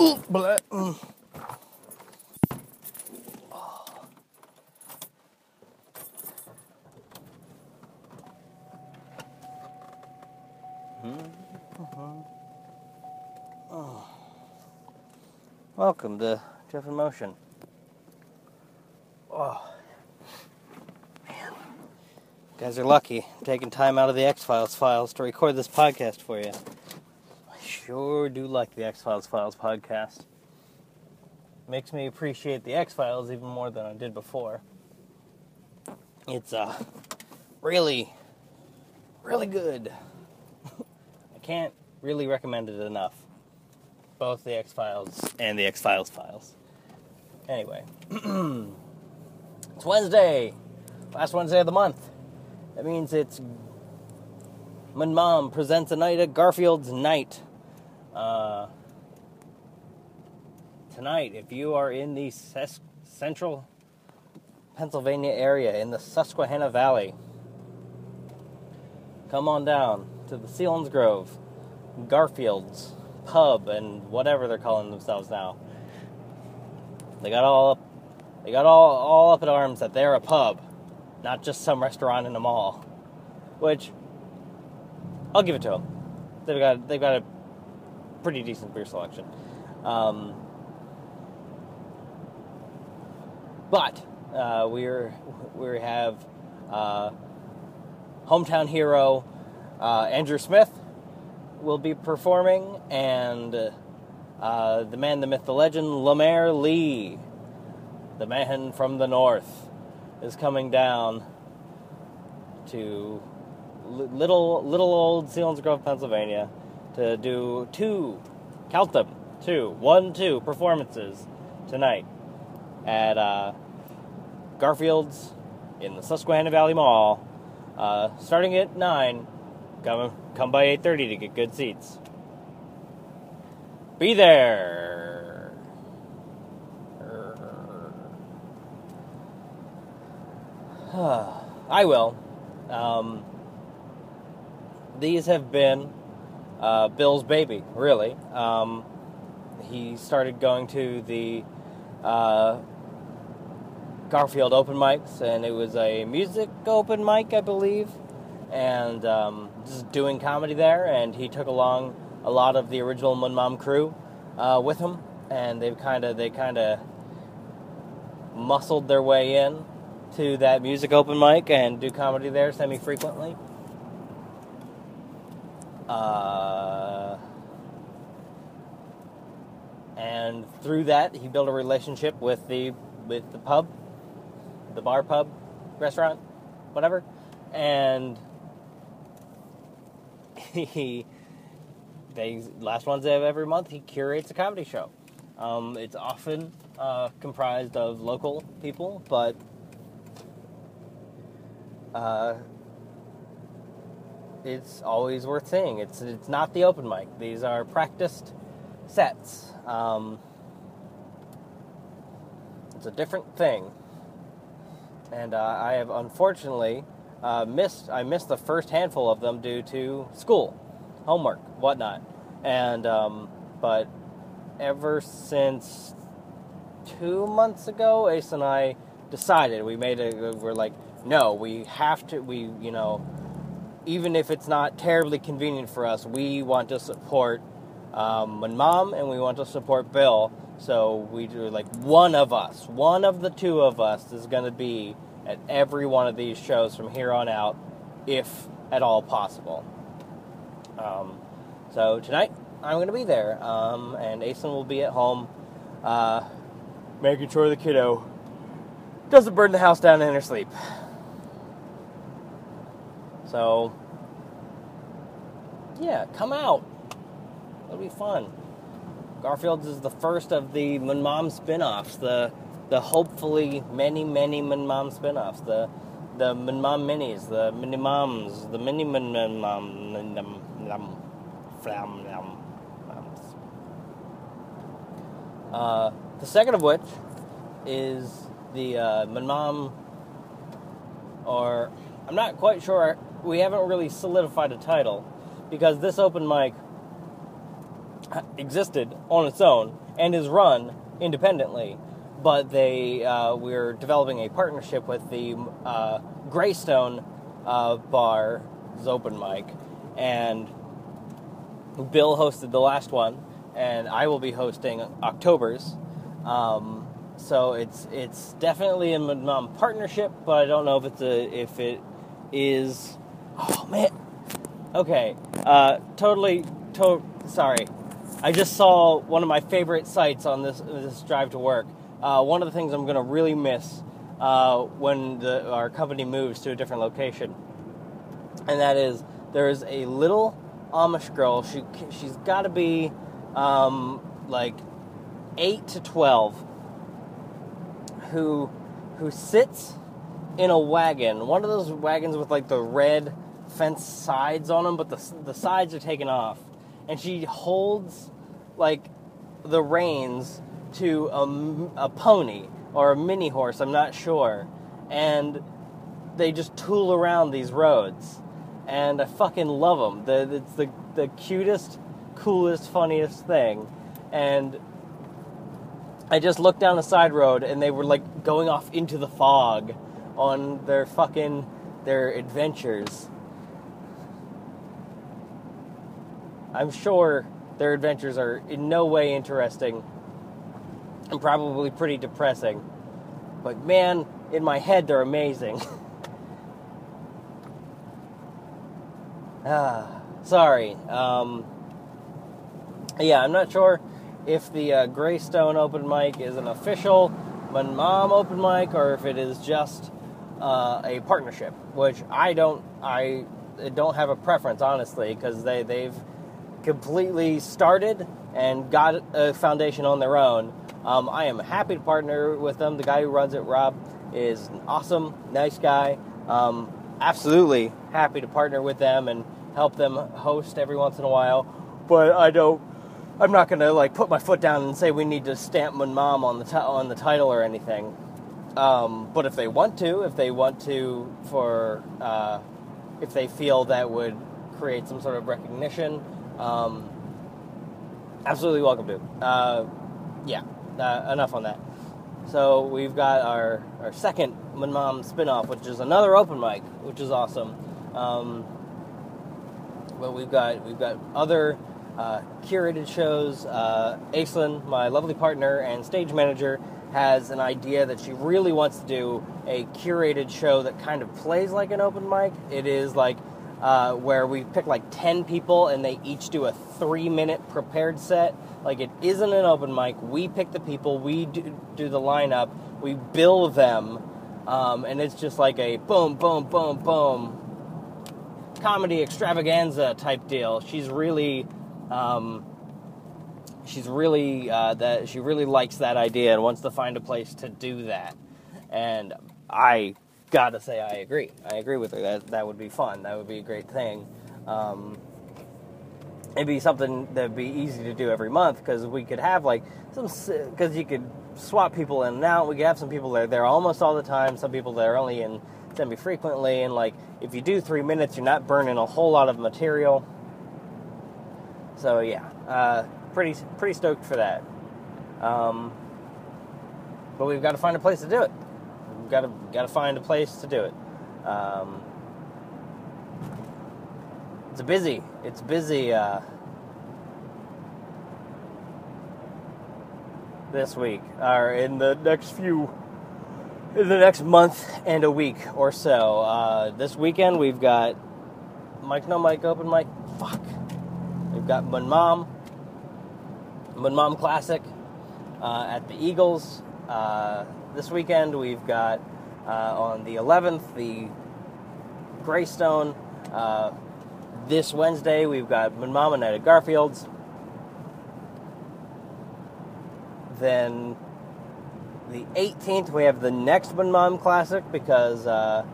Ooh, mm. Welcome to Jeff in Motion. Oh, man. You guys are lucky. I'm taking time out of the X Files files to record this podcast for you. Sure do like the X Files Files podcast. Makes me appreciate the X Files even more than I did before. It's uh really, really good. I can't really recommend it enough. Both the X Files and the X Files files. Anyway, it's Wednesday, last Wednesday of the month. That means it's when Mom presents a night at Garfield's night. Uh, tonight, if you are in the Ses- central Pennsylvania area in the Susquehanna Valley, come on down to the Selinsgrove, Garfield's pub, and whatever they're calling themselves now. They got all up, they got all, all up in arms that they're a pub, not just some restaurant in a mall. Which I'll give it to them. They've got they've got a pretty decent beer selection. Um, but uh, we're we have uh, hometown hero uh, Andrew Smith will be performing, and uh, the man, the myth, the legend, Lemaire Lee, the man from the north, is coming down to little little old Selinsgrove, Pennsylvania, to do two, count them, two, one, two performances tonight at uh, Garfield's in the Susquehanna Valley Mall, uh, starting at nine. Come come by eight thirty to get good seats. Be there. I will. Um, these have been uh, Bill's baby, really. Um, he started going to the uh, Garfield open mics, and it was a music open mic, I believe, and um, just doing comedy there. And he took along a lot of the original Mun Mom crew uh, with him, and they've kind of they kind of muscled their way in to that music open mic and do comedy there semi frequently. Uh, and through that, he built a relationship with the with the pub, the bar, pub, restaurant, whatever, and he they last Wednesday of every month he curates a comedy show. Um, it's often uh, comprised of local people, but uh, it's always worth seeing. It's it's not the open mic. These are practiced sets. Um, it's a different thing, and uh, I have unfortunately uh, missed. I missed the first handful of them due to school, homework, whatnot, and um, but ever since two months ago, Ace and I decided we made a. We're like, no, we have to. We you know, even if it's not terribly convenient for us, we want to support um, when mom and we want to support Bill. So we do like one of us, one of the two of us is going to be at every one of these shows from here on out, if at all possible. Um, so tonight I'm going to be there, um, and Asen will be at home, uh, making sure the kiddo doesn't burn the house down in her sleep. So, yeah, come out. It'll be fun. Garfield's is the first of the Mun Mom spin-offs, the the hopefully many, many Mun Mom spin-offs, the the Mun Mom minis, the mini moms, the mini Mun Mun Mom, num, num, flam. Uh, the second of which is the uh, Mun Mom, or I'm not quite sure. We haven't really solidified a title because this open mic existed on its own and is run independently. But they uh, we're developing a partnership with the uh, Greystone uh, Bar, open mic, and Bill hosted the last one, and I will be hosting October's. Um, so it's it's definitely a partnership, but I don't know if it's a if it is. Oh man. Okay. Uh, totally. To- sorry. I just saw one of my favorite sites on this this drive to work. Uh, one of the things I'm going to really miss uh, when the, our company moves to a different location, and that is there is a little Amish girl. She she's got to be um, like eight to twelve, who who sits in a wagon, one of those wagons with like the red fence sides on them, but the the sides are taken off, and she holds like the reins to a, a pony or a mini horse. I'm not sure, and they just tool around these roads and I fucking love them. The, it's the, the cutest, coolest, funniest thing. And I just looked down the side road and they were like going off into the fog on their fucking their adventures. I'm sure their adventures are in no way interesting and probably pretty depressing. But man, in my head they're amazing. Ah, sorry. Um, yeah, I'm not sure if the uh, Greystone open mic is an official Mom open mic or if it is just uh, a partnership, which I don't I don't have a preference honestly because they they've completely started and got a foundation on their own. Um, I am happy to partner with them. The guy who runs it, Rob, is an awesome, nice guy. Um, absolutely happy to partner with them and help them host every once in a while. But I don't. I'm not gonna like put my foot down and say we need to stamp my mom on the t- on the title or anything. Um, but if they want to, if they want to, for uh, if they feel that would create some sort of recognition, um, absolutely welcome to. Uh, yeah, uh, enough on that. So we've got our, our second Mun Mom spinoff, which is another open mic, which is awesome. Um, but we've got we've got other uh, curated shows. Uh, Aislinn, my lovely partner and stage manager, has an idea that she really wants to do a curated show that kind of plays like an open mic. It is like uh, where we pick like 10 people and they each do a three minute prepared set. Like it isn't an open mic. We pick the people, we do, do the lineup, we bill them, um, and it's just like a boom, boom, boom, boom comedy extravaganza type deal. She's really. Um, she's really uh, that she really likes that idea and wants to find a place to do that. And i gotta say i agree. I agree with her. That that would be fun. That would be a great thing. Um, it'd be something that'd be easy to do every month because we could have like some because you could swap people in and out. We could have some people that are there almost all the time. Some people that are only in semi frequently and like if you do three minutes you're not burning a whole lot of material. So yeah uh, pretty pretty stoked for that um, but we've got to find a place to do it we've got to got to find a place to do it um, it's busy. It's busy uh, this week, or in the next few, in the next month and a week or so. Uh, this weekend we've got Mike No Mike Open Mike. Fuck. We've got Mun Mom, Mun Mom Classic uh, at the Eagles. Uh, this weekend we've got uh, on the 11th the Greystone. Uh, this Wednesday, we've got Mama Night at Garfield's. Then the 18th, we have the next Mom Classic because uh,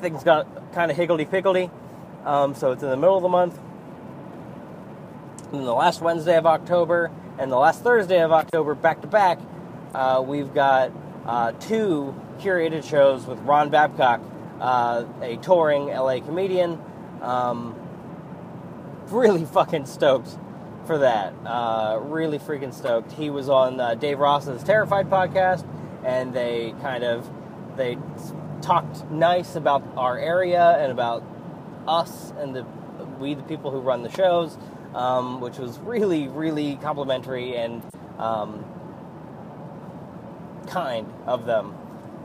things got kind of higgledy piggledy. Um, so it's in the middle of the month. The last Wednesday of October and the last Thursday of October, back to back, uh, we've got uh, two curated shows with Ron Babcock, uh, a touring LA comedian um, really fucking stoked for that. Uh, really freaking stoked. He was on uh, Dave Ross's Terrified podcast, and they kind of they talked nice about our area and about us and the we the people who run the shows, um, which was really really complimentary and um, kind of them.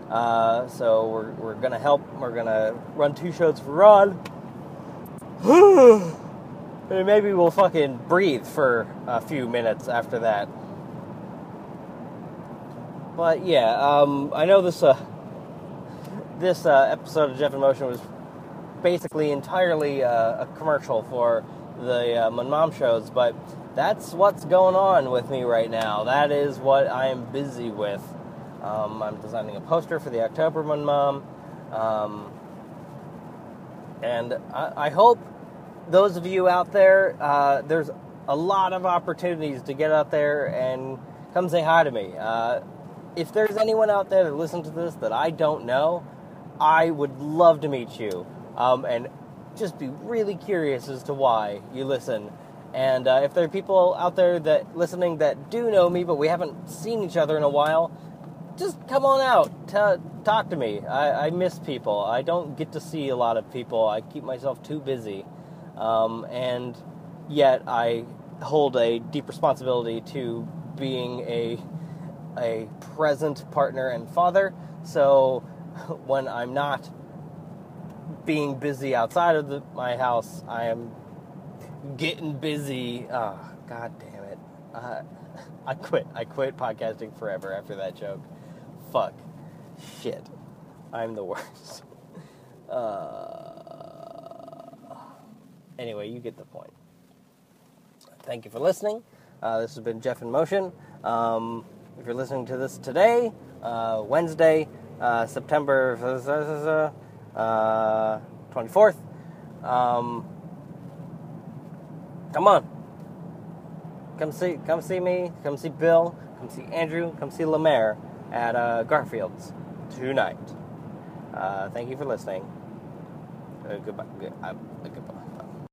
Uh, so we're, we're gonna help. We're gonna run two shows for Ron. and maybe we'll fucking breathe for a few minutes after that. But yeah, um, I know this uh, this uh, episode of Jeff in Motion was basically entirely uh, a commercial for the uh, Mom shows, but that's what's going on with me right now. That is what I am busy with. Um, I'm designing a poster for the October Mom, um, and I, I, hope those of you out there, uh, there's a lot of opportunities to get out there and come say hi to me. Uh, if there's anyone out there that listens to this that I don't know, I would love to meet you um, and just be really curious as to why you listen. And uh, if there are people out there that listening that do know me, but we haven't seen each other in a while, just come on out, talk to me. I, I, miss people. I don't get to see a lot of people. I keep myself too busy, um, and yet I hold a deep responsibility to being a a present partner and father. So when I'm not being busy outside of the, my house, I am getting busy. Oh, God damn it! Uh, I quit. I quit podcasting forever after that joke fuck. Shit. I'm the worst. Uh, anyway, you get the point. Thank you for listening. Uh, this has been Jeff in Motion. Um, if you're listening to this today, uh, Wednesday, uh, 24th, uh, um, come on. Come see, come see me. Come see Bill. Come see Andrew. Come see Lemaire at uh, Garfield's tonight. Uh, thank you for listening. Uh, goodbye. Good, uh, goodbye.